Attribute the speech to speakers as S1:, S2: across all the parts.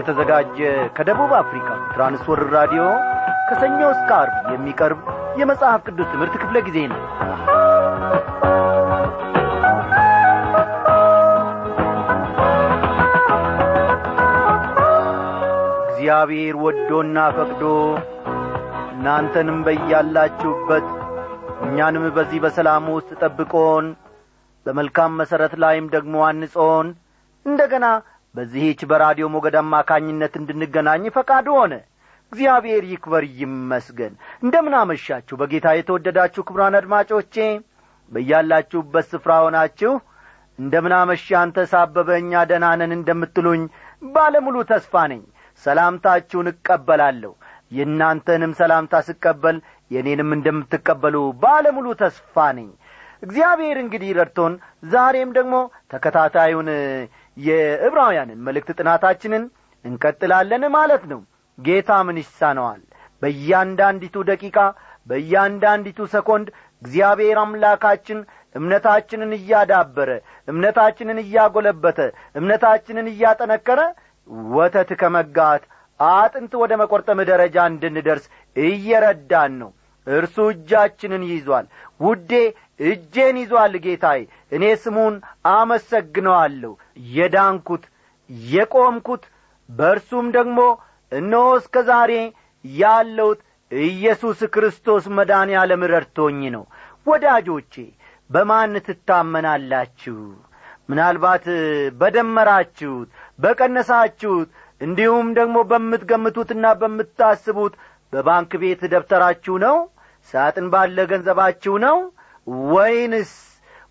S1: እየተዘጋጀ ከደቡብ አፍሪካ ትራንስወርር ራዲዮ ከሰኞ እስከ አርብ የሚቀርብ የመጽሐፍ ቅዱስ ትምህርት ክፍለ ጊዜ ነው። እግዚአብሔር ወዶና ፈቅዶ እናንተንም በያላችሁበት እኛንም በዚህ በሰላም ውስጥ ጠብቆን በመልካም መሠረት ላይም ደግሞ አንጾን። እንደ ገና በዚህች በራዲዮ ሞገድ አማካኝነት እንድንገናኝ ፈቃዱ ሆነ። እግዚአብሔር ይክበር ይመስገን። እንደምን አመሻችሁ። በጌታ የተወደዳችሁ ክብራን አድማጮቼ በያላችሁበት ስፍራ ሆናችሁ እንደምን አመሻ አንተ ሳበበ ደናነን እንደምትሉኝ ባለሙሉ ተስፋ ነኝ። ሰላምታችሁን እቀበላለሁ። የእናንተንም ሰላምታ ስቀበል የእኔንም እንደምትቀበሉ ባለሙሉ ተስፋ ነኝ። እግዚአብሔር እንግዲህ ረድቶን ዛሬም ደግሞ ተከታታዩን የዕብራውያንን መልእክት ጥናታችንን እንቀጥላለን ማለት ነው። ጌታ ምን ይሳነዋል? በእያንዳንዲቱ ደቂቃ በእያንዳንዲቱ ሰኮንድ እግዚአብሔር አምላካችን እምነታችንን እያዳበረ እምነታችንን እያጐለበተ እምነታችንን እያጠነከረ ወተት ከመጋት አጥንት ወደ መቈርጠም ደረጃ እንድንደርስ እየረዳን ነው እርሱ እጃችንን ይዟል ውዴ እጄን ይዟል። ጌታዬ እኔ ስሙን አመሰግነዋለሁ። የዳንኩት የቆምኩት በእርሱም ደግሞ እነሆ እስከ ዛሬ ያለውት ኢየሱስ ክርስቶስ መዳን ያለም ነው። ወዳጆቼ በማን ትታመናላችሁ? ምናልባት በደመራችሁት በቀነሳችሁት እንዲሁም ደግሞ በምትገምቱትና በምታስቡት በባንክ ቤት ደብተራችሁ ነው? ሳጥን ባለ ገንዘባችሁ ነው? ወይንስ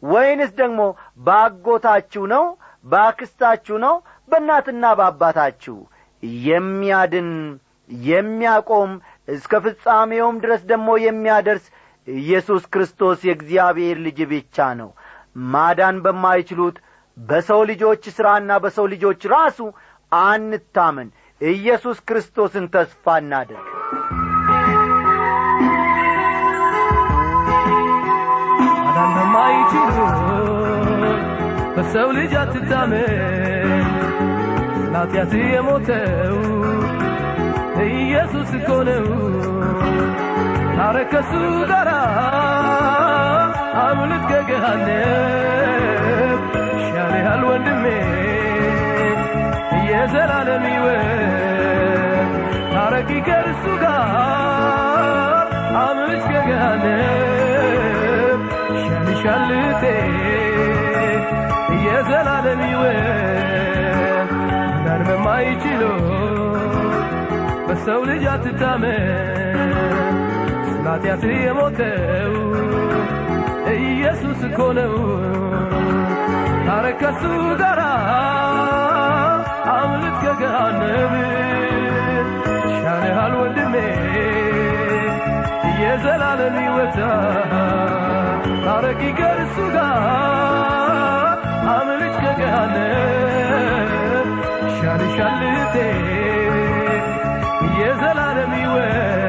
S1: ወይንስ ደግሞ ባጎታችሁ ነው? ባክስታችሁ ነው? በእናትና በአባታችሁ የሚያድን የሚያቆም እስከ ፍጻሜውም ድረስ ደግሞ የሚያደርስ ኢየሱስ ክርስቶስ የእግዚአብሔር ልጅ ብቻ ነው። ማዳን በማይችሉት በሰው ልጆች ሥራና በሰው ልጆች ራሱ አንታመን ኢየሱስ ክርስቶስን ተስፋ እናድርግ።
S2: ማዳን በማይችሉ በሰው ልጅ አትታመን። ለኃጢአት የሞተው ኢየሱስ እኮ ነው። ጋራ አምልጥ ከገሃነም ሻሪሃል ወንድሜ የዘላለም ሕይወት ታረቂ ከእርሱ ጋር አምልጥ ከገሃነም ሻልሻልቴ የዘላለም ሕይወት ዳር በማይችለው በሰው ልጅ አትታመን። ስላጢአት የሞተው ኢየሱስ እኮ ነው። ታረከሱ ጋራ አምልጥ ከገሃነም ሻርሃል ወንድሜ የዘላለም ሕይወት ታረቂ ከእርሱ ጋር አምልጥ ከገሃነም ሻልሻልቴ የዘላለም ሕይወት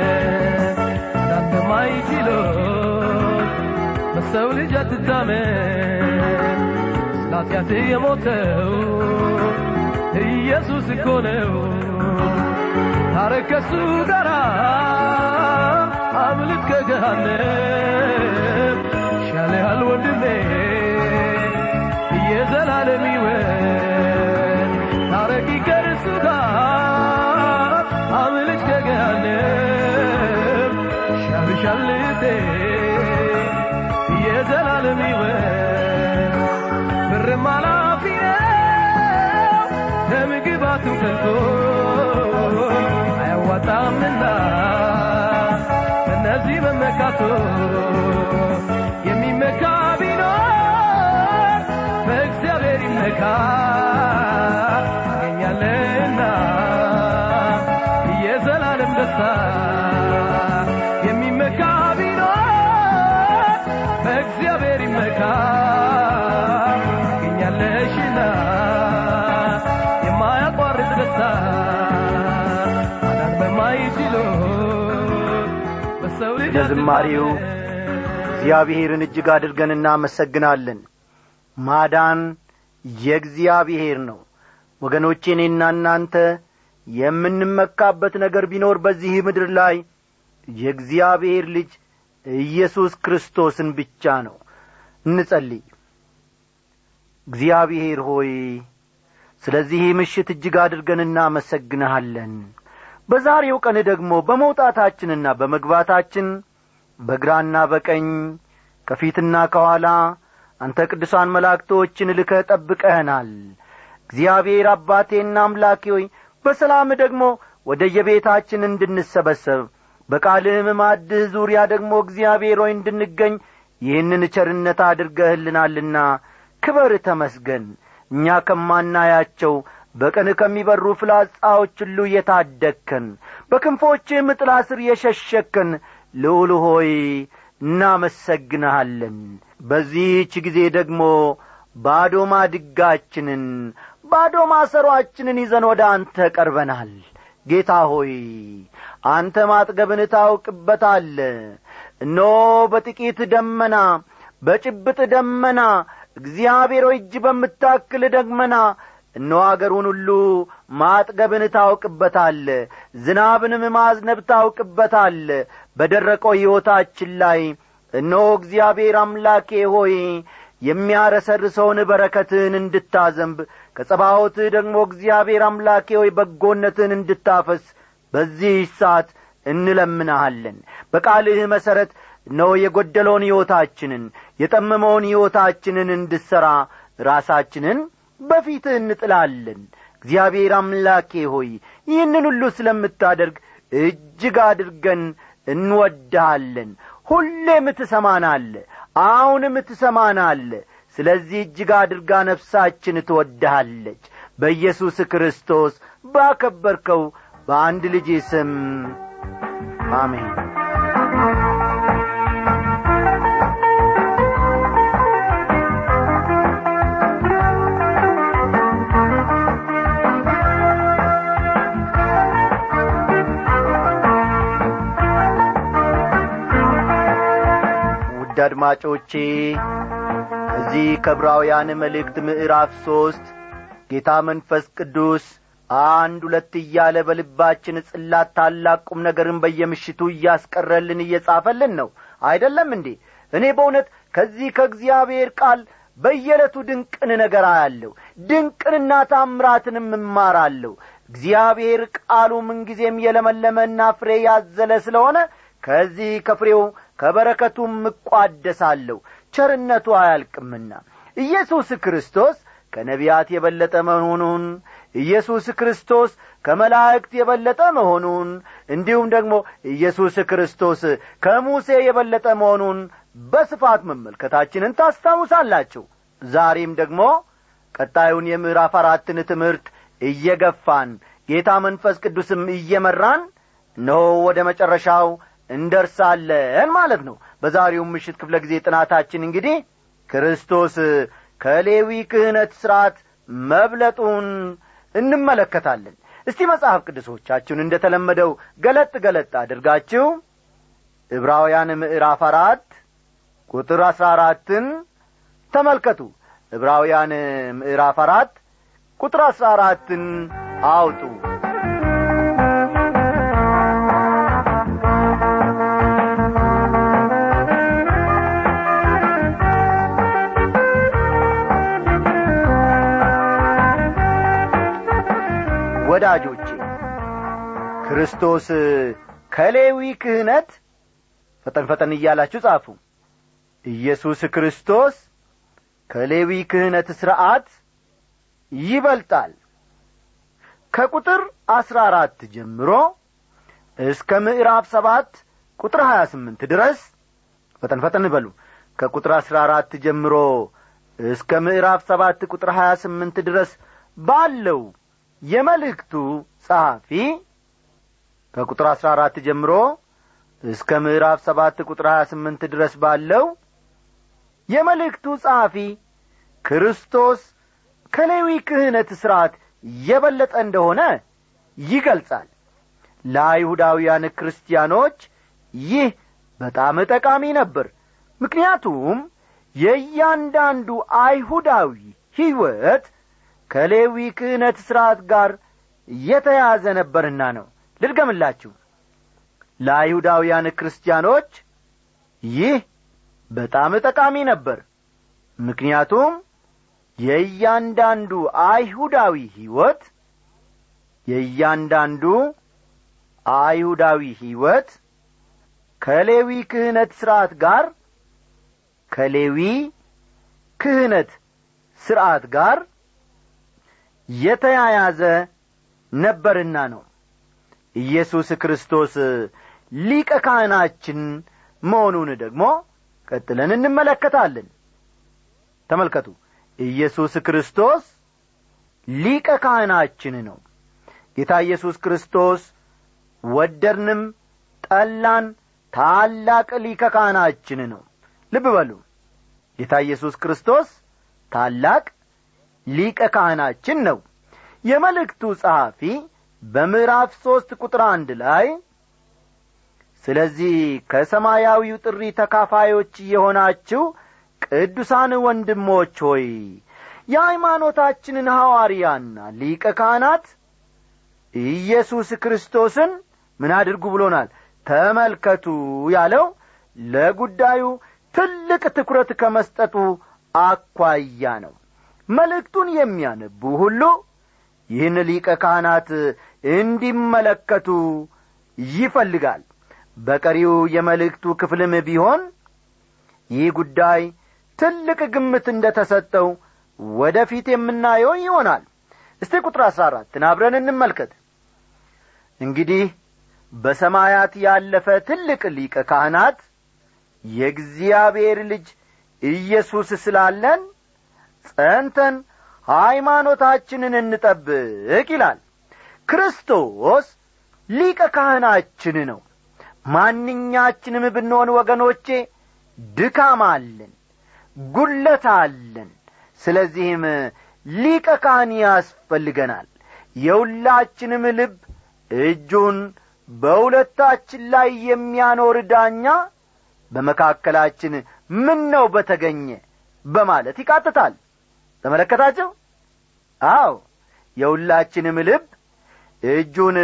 S2: እንዳንተማይችለው በሰው ልጅ አትታመን ስላጢአት የሞተው ኢየሱስ እኮ ነው ታረከሱ ጋራ አምልጥ ከገሃነም ሻለሃል ወንድሜ የዘላለም መመካቱ ከንቶ አያዋጣምና እነዚህ መመካቱ የሚመካ ቢኖር በእግዚአብሔር ይመካ
S1: ለዝማሬው እግዚአብሔርን እጅግ አድርገን እናመሰግናለን። ማዳን የእግዚአብሔር ነው። ወገኖቼ እኔና እናንተ የምንመካበት ነገር ቢኖር በዚህ ምድር ላይ የእግዚአብሔር ልጅ ኢየሱስ ክርስቶስን ብቻ ነው። እንጸልይ። እግዚአብሔር ሆይ ስለዚህ ምሽት እጅግ አድርገን እናመሰግንሃለን። በዛሬው ቀን ደግሞ በመውጣታችንና በመግባታችን በግራና በቀኝ ከፊትና ከኋላ አንተ ቅዱሳን መላእክቶችን ልከ ጠብቀህናል። እግዚአብሔር አባቴና አምላኬ ሆይ በሰላም ደግሞ ወደ የቤታችን እንድንሰበሰብ በቃልህም ማድህ ዙሪያ ደግሞ እግዚአብሔር ሆይ እንድንገኝ ይህንን ቸርነት አድርገህልናልና ክበር ተመስገን። እኛ ከማናያቸው በቀን ከሚበሩ ፍላጻዎች ሁሉ የታደግከን በክንፎችህም ጥላ ስር የሸሸከን ልዑል ሆይ እናመሰግንሃለን። በዚህች ጊዜ ደግሞ ባዶ ማድጋችንን ባዶ ማሰሯችንን ይዘን ወደ አንተ ቀርበናል። ጌታ ሆይ አንተ ማጥገብን ታውቅበታለ። እኖ በጥቂት ደመና በጭብጥ ደመና እግዚአብሔር እጅ በምታክል ደመና እኖ አገሩን ሁሉ ማጥገብን ታውቅበታለ ዝናብንም ማዝነብ ታውቅበታለ በደረቀው ሕይወታችን ላይ እነሆ እግዚአብሔር አምላኬ ሆይ የሚያረሰርሰውን በረከትን እንድታዘንብ ከጸባዖትህ ደግሞ እግዚአብሔር አምላኬ ሆይ በጎነትን እንድታፈስ በዚህ ሰዓት እንለምናሃለን በቃልህ መሠረት እነሆ የጐደለውን ሕይወታችንን የጠመመውን ሕይወታችንን እንድሠራ ራሳችንን በፊትህ እንጥላለን። እግዚአብሔር አምላኬ ሆይ ይህንን ሁሉ ስለምታደርግ እጅግ አድርገን እንወድሃለን። ሁሌም ትሰማናለ አሁንም ትሰማናለ ስለዚህ እጅግ አድርጋ ነፍሳችን ትወድሃለች። በኢየሱስ ክርስቶስ ባከበርከው በአንድ ልጅ ስም አሜን ውድ አድማጮቼ ከዚህ ከብራውያን መልእክት ምዕራፍ ሦስት ጌታ መንፈስ ቅዱስ አንድ ሁለት እያለ በልባችን ጽላት ታላቅ ቁም ነገርን በየምሽቱ እያስቀረልን እየጻፈልን ነው። አይደለም እንዴ? እኔ በእውነት ከዚህ ከእግዚአብሔር ቃል በየዕለቱ ድንቅን ነገር አያለሁ ድንቅንና ታምራትንም እማራለሁ። እግዚአብሔር ቃሉ ምንጊዜም የለመለመና ፍሬ ያዘለ ስለሆነ ከዚህ ከፍሬው ከበረከቱም እቋደሳለሁ። ቸርነቱ አያልቅምና ኢየሱስ ክርስቶስ ከነቢያት የበለጠ መሆኑን ኢየሱስ ክርስቶስ ከመላእክት የበለጠ መሆኑን እንዲሁም ደግሞ ኢየሱስ ክርስቶስ ከሙሴ የበለጠ መሆኑን በስፋት መመልከታችንን ታስታውሳላችሁ። ዛሬም ደግሞ ቀጣዩን የምዕራፍ አራትን ትምህርት እየገፋን ጌታ መንፈስ ቅዱስም እየመራን እነሆ ወደ መጨረሻው እንደርሳለን ማለት ነው። በዛሬው ምሽት ክፍለ ጊዜ ጥናታችን እንግዲህ ክርስቶስ ከሌዊ ክህነት ሥርዓት መብለጡን እንመለከታለን። እስቲ መጽሐፍ ቅዱሶቻችሁን እንደ ተለመደው ገለጥ ገለጥ አድርጋችሁ ዕብራውያን ምዕራፍ አራት ቁጥር አሥራ አራትን ተመልከቱ። ዕብራውያን ምዕራፍ አራት ቁጥር አሥራ አራትን አውጡ ወዳጆቼ ክርስቶስ ከሌዊ ክህነት ፈጠን ፈጠን እያላችሁ ጻፉ። ኢየሱስ ክርስቶስ ከሌዊ ክህነት ሥርዓት ይበልጣል። ከቁጥር አሥራ አራት ጀምሮ እስከ ምዕራፍ ሰባት ቁጥር ሀያ ስምንት ድረስ ፈጠን ፈጠን በሉ። ከቁጥር አሥራ አራት ጀምሮ እስከ ምዕራፍ ሰባት ቁጥር ሀያ ስምንት ድረስ ባለው የመልእክቱ ጸሐፊ ከቁጥር አሥራ አራት ጀምሮ እስከ ምዕራፍ ሰባት ቁጥር ሀያ ስምንት ድረስ ባለው የመልእክቱ ጸሐፊ ክርስቶስ ከሌዊ ክህነት ሥርዓት የበለጠ እንደሆነ ይገልጻል። ለአይሁዳውያን ክርስቲያኖች ይህ በጣም ጠቃሚ ነበር። ምክንያቱም የእያንዳንዱ አይሁዳዊ ሕይወት ከሌዊ ክህነት ሥርዓት ጋር የተያዘ ነበርና ነው። ልድገምላችሁ ለአይሁዳውያን ክርስቲያኖች ይህ በጣም ጠቃሚ ነበር። ምክንያቱም የእያንዳንዱ አይሁዳዊ ሕይወት የእያንዳንዱ አይሁዳዊ ሕይወት ከሌዊ ክህነት ሥርዓት ጋር ከሌዊ ክህነት ሥርዓት ጋር የተያያዘ ነበርና ነው። ኢየሱስ ክርስቶስ ሊቀ ካህናችን መሆኑን ደግሞ ቀጥለን እንመለከታለን። ተመልከቱ። ኢየሱስ ክርስቶስ ሊቀ ካህናችን ነው። ጌታ ኢየሱስ ክርስቶስ ወደድንም ጠላን ታላቅ ሊቀ ካህናችን ነው። ልብ በሉ። ጌታ ኢየሱስ ክርስቶስ ታላቅ ሊቀ ካህናችን ነው። የመልእክቱ ጸሐፊ በምዕራፍ ሦስት ቁጥር አንድ ላይ ስለዚህ ከሰማያዊው ጥሪ ተካፋዮች የሆናችሁ ቅዱሳን ወንድሞች ሆይ የሃይማኖታችንን ሐዋርያና ሊቀ ካህናት ኢየሱስ ክርስቶስን ምን አድርጉ ብሎናል? ተመልከቱ ያለው ለጉዳዩ ትልቅ ትኩረት ከመስጠቱ አኳያ ነው መልእክቱን የሚያነቡ ሁሉ ይህን ሊቀ ካህናት እንዲመለከቱ ይፈልጋል። በቀሪው የመልእክቱ ክፍልም ቢሆን ይህ ጉዳይ ትልቅ ግምት እንደ ተሰጠው ወደ ፊት የምናየው ይሆናል። እስቲ ቁጥር አሥራ አራትን አብረን እንመልከት። እንግዲህ በሰማያት ያለፈ ትልቅ ሊቀ ካህናት የእግዚአብሔር ልጅ ኢየሱስ ስላለን ጸንተን ሃይማኖታችንን እንጠብቅ ይላል። ክርስቶስ ሊቀ ካህናችን ነው። ማንኛችንም ብንሆን ወገኖቼ ድካም አለን ጉለት አለን። ስለዚህም ሊቀ ካህን ያስፈልገናል። የሁላችንም ልብ እጁን በሁለታችን ላይ የሚያኖር ዳኛ በመካከላችን ምን ነው በተገኘ በማለት ይቃጥታል ተመለከታቸው አው የሁላችንም ልብ እጁን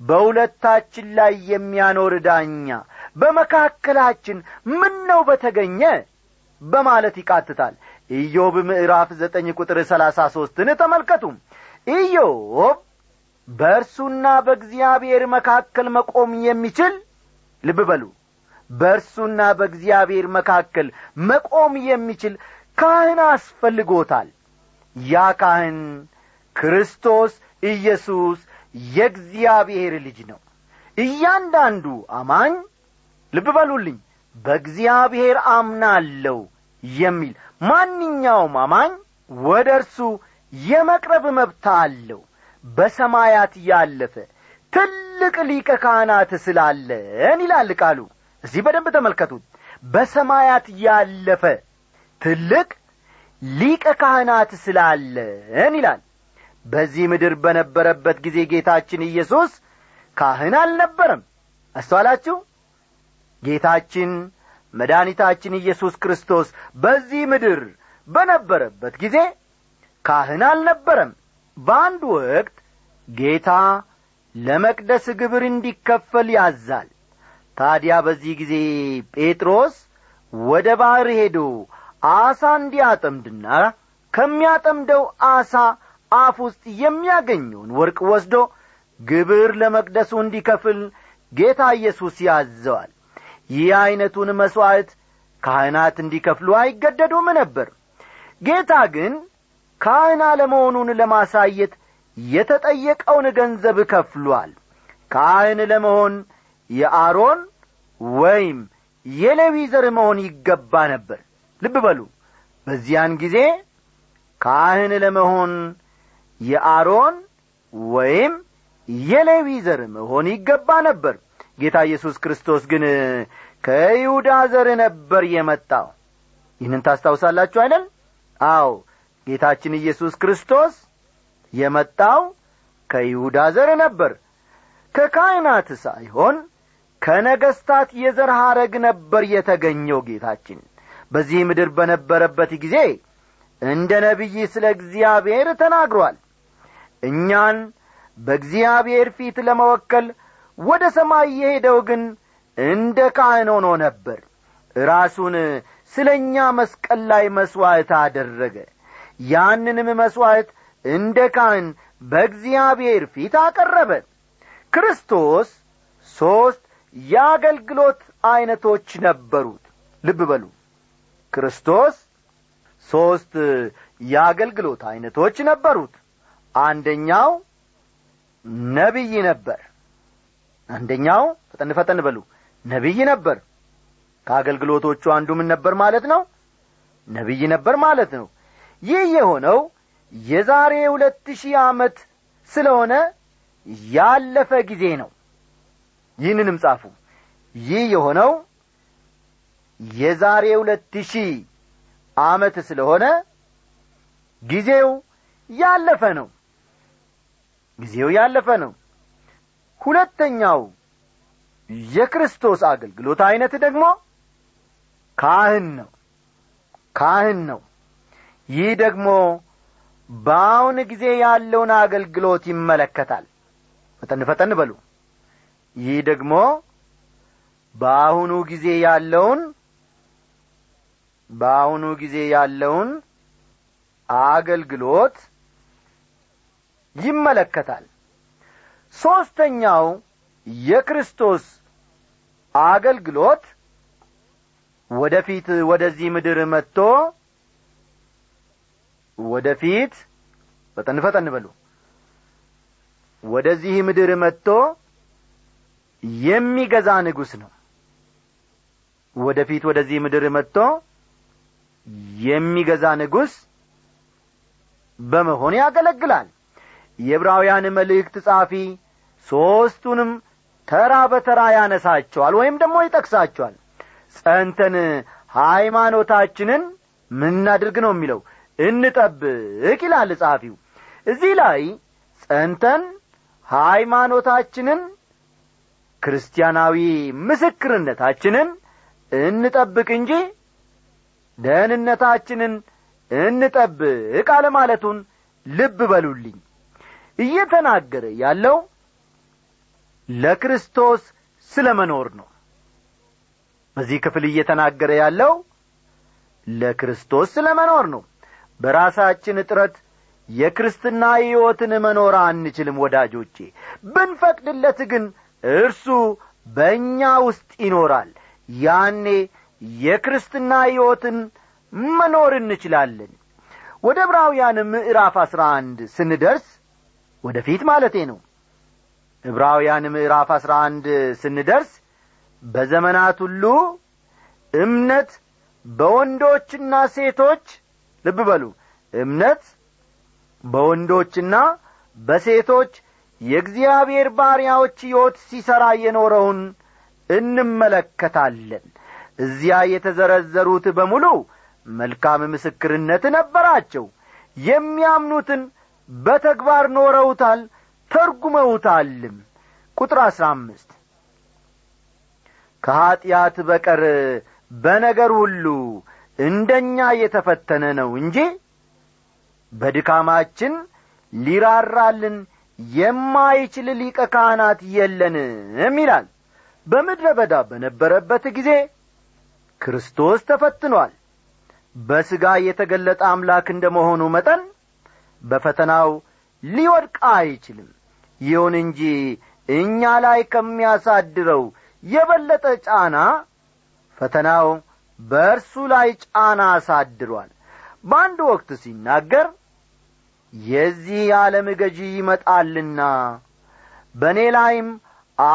S1: በሁለታችን ላይ የሚያኖር ዳኛ በመካከላችን ምን ነው በተገኘ በማለት ይቃትታል። ኢዮብ ምዕራፍ ዘጠኝ ቁጥር ሰላሳ ሦስትን ተመልከቱ። ኢዮብ በእርሱና በእግዚአብሔር መካከል መቆም የሚችል ልብ በሉ። በእርሱና በእግዚአብሔር መካከል መቆም የሚችል ካህን አስፈልጎታል። ያ ካህን ክርስቶስ ኢየሱስ የእግዚአብሔር ልጅ ነው። እያንዳንዱ አማኝ ልብ በሉልኝ በእግዚአብሔር አምናለው የሚል ማንኛውም አማኝ ወደ እርሱ የመቅረብ መብት አለው። በሰማያት ያለፈ ትልቅ ሊቀ ካህናት ስላለን ይላል ቃሉ። እዚህ በደንብ ተመልከቱት። በሰማያት ያለፈ ትልቅ ሊቀ ካህናት ስላለን ይላል። በዚህ ምድር በነበረበት ጊዜ ጌታችን ኢየሱስ ካህን አልነበረም። አስተዋላችሁ? ጌታችን መድኃኒታችን ኢየሱስ ክርስቶስ በዚህ ምድር በነበረበት ጊዜ ካህን አልነበረም። በአንድ ወቅት ጌታ ለመቅደስ ግብር እንዲከፈል ያዛል። ታዲያ በዚህ ጊዜ ጴጥሮስ ወደ ባሕር ሄዶ አሳ እንዲያጠምድና ከሚያጠምደው አሳ አፍ ውስጥ የሚያገኘውን ወርቅ ወስዶ ግብር ለመቅደሱ እንዲከፍል ጌታ ኢየሱስ ያዘዋል። ይህ ዐይነቱን መሥዋዕት ካህናት እንዲከፍሉ አይገደዱም ነበር። ጌታ ግን ካህን አለመሆኑን ለማሳየት የተጠየቀውን ገንዘብ ከፍሏል። ካህን ለመሆን የአሮን ወይም የሌዊ ዘር መሆን ይገባ ነበር ልብ በሉ። በዚያን ጊዜ ካህን ለመሆን የአሮን ወይም የሌዊ ዘር መሆን ይገባ ነበር። ጌታ ኢየሱስ ክርስቶስ ግን ከይሁዳ ዘር ነበር የመጣው። ይህንን ታስታውሳላችሁ አይደል? አዎ ጌታችን ኢየሱስ ክርስቶስ የመጣው ከይሁዳ ዘር ነበር። ከካህናት ሳይሆን ከነገስታት የዘር ሐረግ ነበር የተገኘው ጌታችን በዚህ ምድር በነበረበት ጊዜ እንደ ነቢይ ስለ እግዚአብሔር ተናግሯል። እኛን በእግዚአብሔር ፊት ለመወከል ወደ ሰማይ የሄደው ግን እንደ ካህን ሆኖ ነበር። ራሱን ስለ እኛ መስቀል ላይ መሥዋዕት አደረገ። ያንንም መሥዋዕት እንደ ካህን በእግዚአብሔር ፊት አቀረበ። ክርስቶስ ሦስት የአገልግሎት ዐይነቶች ነበሩት። ልብ በሉ ክርስቶስ ሦስት የአገልግሎት ዐይነቶች ነበሩት። አንደኛው ነቢይ ነበር። አንደኛው ፈጠን ፈጠን በሉ ነቢይ ነበር። ከአገልግሎቶቹ አንዱ ምን ነበር ማለት ነው? ነቢይ ነበር ማለት ነው። ይህ የሆነው የዛሬ ሁለት ሺህ ዓመት ስለሆነ ያለፈ ጊዜ ነው። ይህንንም ጻፉ። ይህ የሆነው የዛሬ ሁለት ሺህ ዓመት ስለሆነ ጊዜው ያለፈ ነው። ጊዜው ያለፈ ነው። ሁለተኛው የክርስቶስ አገልግሎት ዐይነት ደግሞ ካህን ነው። ካህን ነው። ይህ ደግሞ በአሁን ጊዜ ያለውን አገልግሎት ይመለከታል። ፈጠን ፈጠን በሉ። ይህ ደግሞ በአሁኑ ጊዜ ያለውን በአሁኑ ጊዜ ያለውን አገልግሎት ይመለከታል። ሦስተኛው የክርስቶስ አገልግሎት ወደፊት ወደዚህ ምድር መጥቶ ወደፊት ፈጠን ፈጠን በሉ። ወደዚህ ምድር መጥቶ የሚገዛ ንጉሥ ነው። ወደፊት ወደዚህ ምድር መጥቶ የሚገዛ ንጉሥ በመሆን ያገለግላል። የዕብራውያን መልእክት ጻፊ ሦስቱንም ተራ በተራ ያነሳቸዋል ወይም ደግሞ ይጠቅሳቸዋል። ጸንተን ሃይማኖታችንን ምናድርግ ነው የሚለው? እንጠብቅ ይላል ጸሐፊው። እዚህ ላይ ጸንተን ሃይማኖታችንን ክርስቲያናዊ ምስክርነታችንን እንጠብቅ እንጂ ደህንነታችንን እንጠብቅ አለማለቱን ልብ በሉልኝ። እየተናገረ ያለው ለክርስቶስ ስለ መኖር ነው። በዚህ ክፍል እየተናገረ ያለው ለክርስቶስ ስለ መኖር ነው። በራሳችን ጥረት የክርስትና ሕይወትን መኖር አንችልም ወዳጆቼ። ብንፈቅድለት ግን እርሱ በእኛ ውስጥ ይኖራል። ያኔ የክርስትና ሕይወትን መኖር እንችላለን። ወደ ዕብራውያን ምዕራፍ አሥራ አንድ ስንደርስ ወደ ፊት ማለቴ ነው። ዕብራውያን ምዕራፍ አሥራ አንድ ስንደርስ በዘመናት ሁሉ እምነት በወንዶችና ሴቶች ልብ በሉ እምነት በወንዶችና በሴቶች የእግዚአብሔር ባሪያዎች ሕይወት ሲሠራ የኖረውን እንመለከታለን እዚያ የተዘረዘሩት በሙሉ መልካም ምስክርነት ነበራቸው። የሚያምኑትን በተግባር ኖረውታል ተርጉመውታልም። ቁጥር አሥራ አምስት ከኀጢአት በቀር በነገር ሁሉ እንደኛ የተፈተነ ነው እንጂ በድካማችን ሊራራልን የማይችል ሊቀ ካህናት የለንም ይላል። በምድረ በዳ በነበረበት ጊዜ ክርስቶስ ተፈትኗል። በሥጋ የተገለጠ አምላክ እንደ መሆኑ መጠን በፈተናው ሊወድቅ አይችልም። ይሁን እንጂ እኛ ላይ ከሚያሳድረው የበለጠ ጫና ፈተናው በእርሱ ላይ ጫና አሳድሯል። በአንድ ወቅት ሲናገር የዚህ ዓለም ገዢ ይመጣልና በእኔ ላይም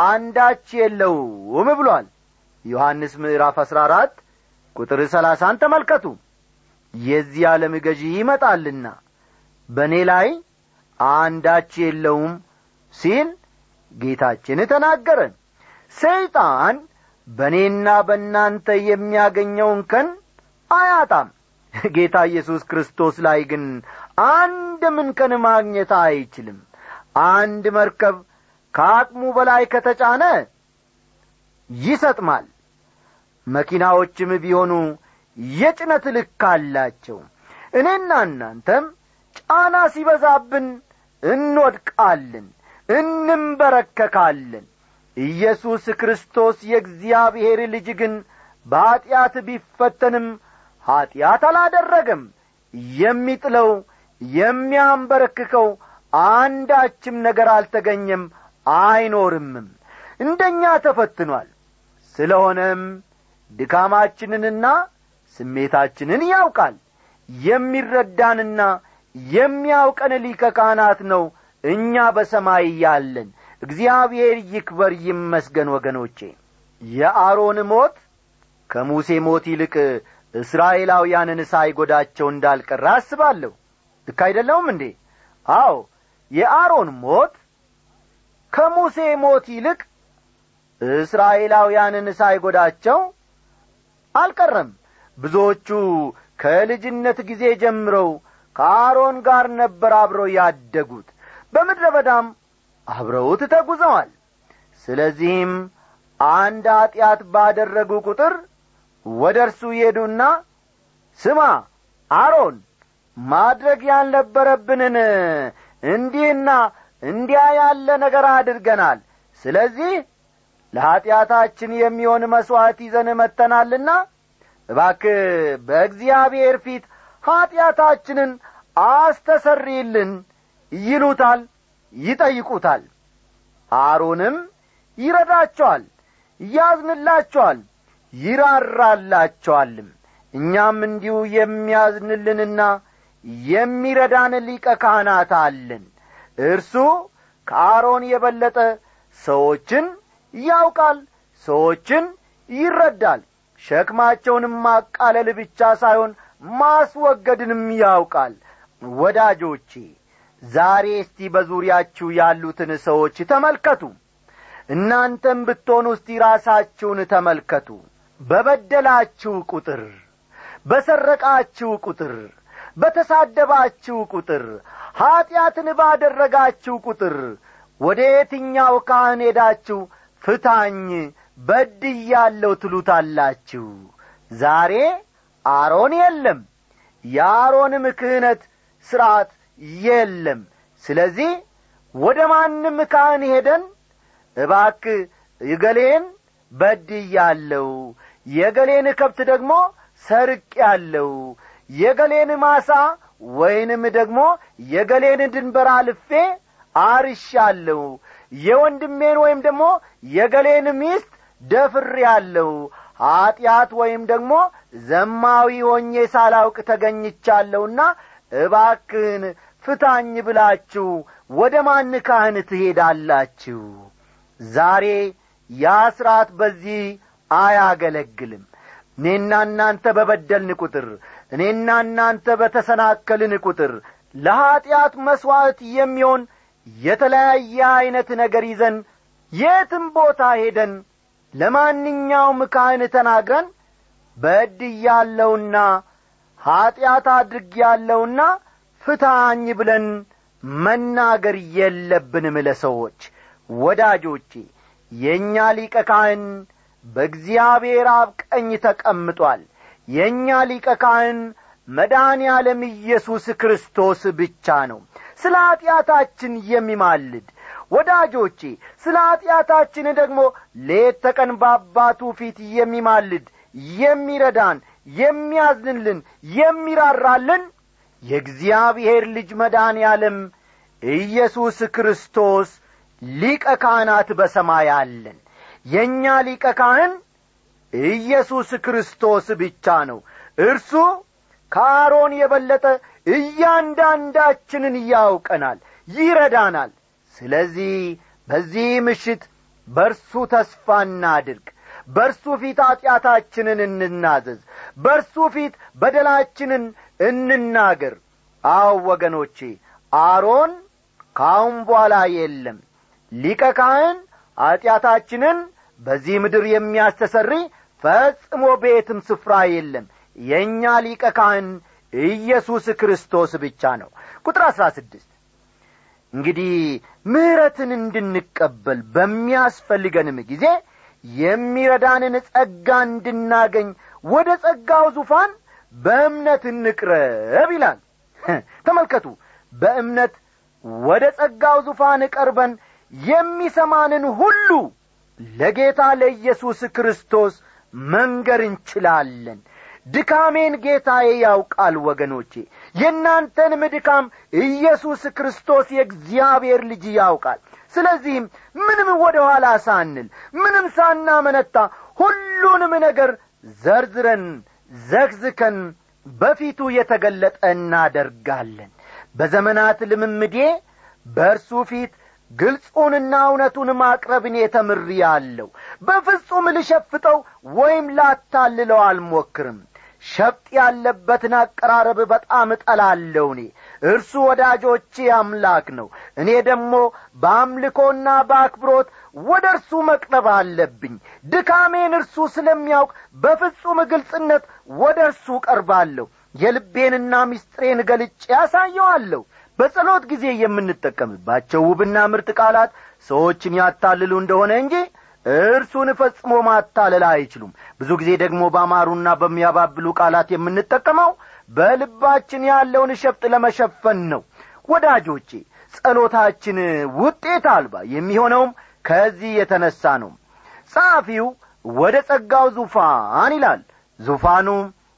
S1: አንዳች የለውም ብሏል ዮሐንስ ምዕራፍ አሥራ አራት ቁጥር ሰላሳን ተመልከቱ። የዚህ ዓለም ገዢ ይመጣልና በእኔ ላይ አንዳች የለውም ሲል ጌታችን ተናገረ ሰይጣን በእኔና በእናንተ የሚያገኘውን ከን አያጣም። ጌታ ኢየሱስ ክርስቶስ ላይ ግን አንድ ምንከን ማግኘት አይችልም። አንድ መርከብ ከአቅሙ በላይ ከተጫነ ይሰጥማል መኪናዎችም ቢሆኑ የጭነት ልክ አላቸው። እኔና እናንተም ጫና ሲበዛብን እንወድቃለን እንንበረከካለን። ኢየሱስ ክርስቶስ የእግዚአብሔር ልጅ ግን በኀጢአት ቢፈተንም ኀጢአት አላደረገም። የሚጥለው የሚያንበረክከው አንዳችም ነገር አልተገኘም አይኖርምም። እንደኛ ተፈትኗል። ስለሆነም ድካማችንንና ስሜታችንን ያውቃል። የሚረዳንና የሚያውቀን ሊቀ ካህናት ነው እኛ በሰማይ ያለን። እግዚአብሔር ይክበር ይመስገን ወገኖቼ። የአሮን ሞት ከሙሴ ሞት ይልቅ እስራኤላውያንን ሳይጐዳቸው እንዳልቀረ አስባለሁ። ልክ አይደለውም እንዴ? አዎ የአሮን ሞት ከሙሴ ሞት ይልቅ እስራኤላውያንን ሳይጐዳቸው አልቀረም። ብዙዎቹ ከልጅነት ጊዜ ጀምረው ከአሮን ጋር ነበር አብረው ያደጉት። በምድረ በዳም አብረውት ተጉዘዋል። ስለዚህም አንድ ኀጢአት ባደረጉ ቁጥር ወደ እርሱ ይሄዱና ስማ አሮን ማድረግ ያልነበረብንን እንዲህና እንዲያ ያለ ነገር አድርገናል። ስለዚህ ለኀጢአታችን የሚሆን መሥዋዕት ይዘን መጥተናልና እባክ በእግዚአብሔር ፊት ኀጢአታችንን አስተሰርይልን ይሉታል ይጠይቁታል። አሮንም ይረዳቸዋል ያዝንላቸዋል ይራራላቸዋልም። እኛም እንዲሁ የሚያዝንልንና የሚረዳን ሊቀ ካህናት አለን። እርሱ ከአሮን የበለጠ ሰዎችን ያውቃል ሰዎችን ይረዳል። ሸክማቸውንም ማቃለል ብቻ ሳይሆን ማስወገድንም ያውቃል። ወዳጆቼ ዛሬ እስቲ በዙሪያችሁ ያሉትን ሰዎች ተመልከቱ። እናንተም ብትሆኑ እስቲ ራሳችሁን ተመልከቱ። በበደላችሁ ቁጥር በሰረቃችሁ ቁጥር በተሳደባችሁ ቁጥር ኀጢአትን ባደረጋችሁ ቁጥር ወደ የትኛው ካህን ሄዳችሁ ፍታኝ በድያለሁ ትሉታላችሁ። ዛሬ አሮን የለም የአሮንም ክህነት ሥርዓት የለም። ስለዚህ ወደ ማንም ካህን ሄደን እባክ እገሌን በድያለሁ የገሌን ከብት ደግሞ ሰርቅ ያለው የገሌን ማሳ ወይንም ደግሞ የገሌን ድንበር አልፌ አርሻለሁ የወንድሜን ወይም ደግሞ የገሌን ሚስት ደፍር ያለው ኀጢአት ወይም ደግሞ ዘማዊ ሆኜ ሳላውቅ ተገኝቻለሁና እባክህን ፍታኝ ብላችሁ ወደ ማን ካህን ትሄዳላችሁ? ዛሬ ያ ሥርዓት በዚህ አያገለግልም። እኔና እናንተ በበደልን ቁጥር እኔና እናንተ በተሰናከልን ቁጥር ለኀጢአት መሥዋዕት የሚሆን የተለያየ ዐይነት ነገር ይዘን የትም ቦታ ሄደን ለማንኛውም ካህን ተናግረን በድያለሁና ኀጢአት አድርጌያለሁና ፍታኝ ብለን መናገር የለብንም ለሰዎች። ወዳጆቼ የእኛ ሊቀ ካህን በእግዚአብሔር አብ ቀኝ ተቀምጧል። የእኛ ሊቀ ካህን መድኃኔ ዓለም ኢየሱስ ክርስቶስ ብቻ ነው ስለ ኀጢአታችን የሚማልድ። ወዳጆቼ ስለ ኀጢአታችን ደግሞ ሌት ተቀን በአባቱ ፊት የሚማልድ የሚረዳን የሚያዝንልን የሚራራልን የእግዚአብሔር ልጅ መድኃኔ ዓለም ኢየሱስ ክርስቶስ ሊቀ ካህናት በሰማይ አለን። የእኛ ሊቀ ካህን ኢየሱስ ክርስቶስ ብቻ ነው። እርሱ ከአሮን የበለጠ እያንዳንዳችንን ያውቀናል ይረዳናል። ስለዚህ በዚህ ምሽት በርሱ ተስፋ እናድርግ። በርሱ ፊት ኀጢአታችንን እንናዘዝ። በርሱ ፊት በደላችንን እንናገር። አው ወገኖቼ አሮን ካሁን በኋላ የለም። ሊቀ ካህን ኀጢአታችንን በዚህ ምድር የሚያስተሰሪ ፈጽሞ ቤትም ስፍራ የለም። የእኛ ሊቀ ካህን ኢየሱስ ክርስቶስ ብቻ ነው። ቁጥር አሥራ ስድስት እንግዲህ ምሕረትን እንድንቀበል በሚያስፈልገንም ጊዜ የሚረዳንን ጸጋ እንድናገኝ ወደ ጸጋው ዙፋን በእምነት እንቅረብ ይላል። ተመልከቱ። በእምነት ወደ ጸጋው ዙፋን ቀርበን የሚሰማንን ሁሉ ለጌታ ለኢየሱስ ክርስቶስ መንገር እንችላለን ድካሜን ጌታዬ ያውቃል ወገኖቼ። የእናንተንም ድካም ኢየሱስ ክርስቶስ የእግዚአብሔር ልጅ ያውቃል። ስለዚህም ምንም ወደ ኋላ ሳንል ምንም ሳናመነታ ሁሉንም ነገር ዘርዝረን ዘግዝከን በፊቱ የተገለጠ እናደርጋለን። በዘመናት ልምምዴ በእርሱ ፊት ግልጹንና እውነቱን ማቅረብን የተምር ያለው በፍጹም ልሸፍጠው ወይም ላታልለው አልሞክርም ሸፍጥ ያለበትን አቀራረብ በጣም እጠላለሁ እኔ እርሱ ወዳጆቼ አምላክ ነው። እኔ ደግሞ በአምልኮና በአክብሮት ወደ እርሱ መቅረብ አለብኝ። ድካሜን እርሱ ስለሚያውቅ በፍጹም ግልጽነት ወደ እርሱ ቀርባለሁ የልቤንና ምስጢሬን ገልጬ ያሳየዋለሁ በጸሎት ጊዜ የምንጠቀምባቸው ውብና ምርጥ ቃላት ሰዎችን ያታልሉ እንደሆነ እንጂ እርሱን ፈጽሞ ማታለል አይችሉም። ብዙ ጊዜ ደግሞ በአማሩና በሚያባብሉ ቃላት የምንጠቀመው በልባችን ያለውን ሸፍጥ ለመሸፈን ነው። ወዳጆቼ ጸሎታችን ውጤት አልባ የሚሆነውም ከዚህ የተነሣ ነው። ጸሐፊው ወደ ጸጋው ዙፋን ይላል። ዙፋኑ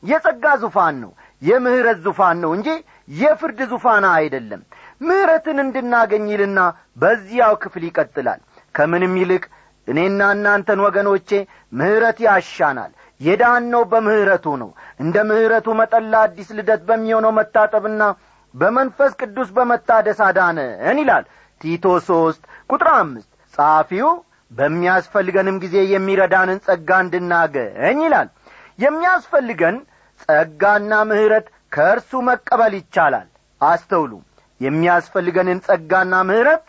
S1: የጸጋ ዙፋን ነው የምህረት ዙፋን ነው እንጂ የፍርድ ዙፋን አይደለም። ምህረትን እንድናገኝ ይልና በዚያው ክፍል ይቀጥላል። ከምንም ይልቅ እኔና እናንተን ወገኖቼ ምህረት ያሻናል። የዳነው በምህረቱ ነው። እንደ ምህረቱ መጠን ለአዲስ ልደት በሚሆነው መታጠብና በመንፈስ ቅዱስ በመታደስ አዳነን ይላል ቲቶ ሦስት ቁጥር አምስት። ጸሐፊው በሚያስፈልገንም ጊዜ የሚረዳንን ጸጋ እንድናገኝ ይላል። የሚያስፈልገን ጸጋና ምሕረት ከእርሱ መቀበል ይቻላል። አስተውሉ። የሚያስፈልገንን ጸጋና ምሕረት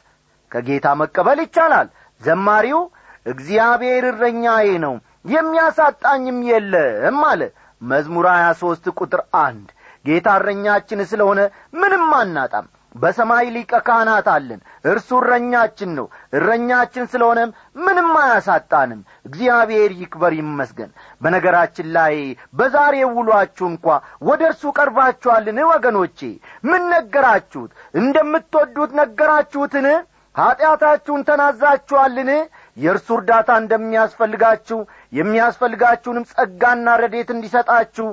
S1: ከጌታ መቀበል ይቻላል። ዘማሪው እግዚአብሔር እረኛዬ ነው የሚያሳጣኝም የለም አለ። መዝሙር ሀያ ሦስት ቁጥር አንድ ጌታ እረኛችን ስለሆነ ምንም አናጣም። በሰማይ ሊቀ ካህናት አለን እርሱ እረኛችን ነው። እረኛችን ስለሆነም ምንም አያሳጣንም። እግዚአብሔር ይክበር ይመስገን። በነገራችን ላይ በዛሬ ውሏችሁ እንኳ ወደ እርሱ ቀርባችኋልን ወገኖቼ? ምን ነገራችሁት? እንደምትወዱት ነገራችሁትን? ኀጢአታችሁን ተናዛችኋልን የእርሱ እርዳታ እንደሚያስፈልጋችሁ የሚያስፈልጋችሁንም ጸጋና ረዴት እንዲሰጣችሁ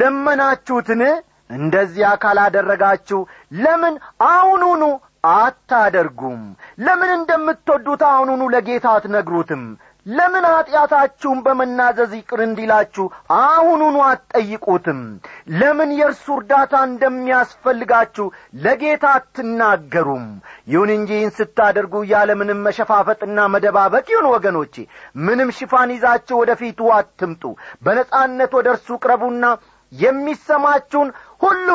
S1: ለመናችሁትን እንደዚያ ካላደረጋችሁ ለምን? አሁኑኑ አታደርጉም። ለምን እንደምትወዱት አሁኑኑ ለጌታ አትነግሩትም ለምን ኀጢአታችሁን በመናዘዝ ይቅር እንዲላችሁ አሁኑኑ አትጠይቁትም? ለምን የእርሱ እርዳታ እንደሚያስፈልጋችሁ ለጌታ አትናገሩም? ይሁን እንጂ ይህን ስታደርጉ ያለምንም መሸፋፈጥና መደባበቅ ይሁን ወገኖቼ ምንም ሽፋን ይዛችሁ ወደ ፊቱ አትምጡ። በነጻነት ወደ እርሱ ቅረቡና የሚሰማችሁን ሁሉ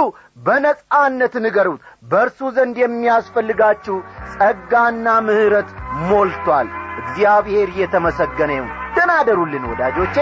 S1: በነጻነት ንገሩት። በእርሱ ዘንድ የሚያስፈልጋችሁ ጸጋና ምሕረት ሞልቷል እግዚአብሔር እየተመሰገነ ይሁን ደናደሩልን ወዳጆቼ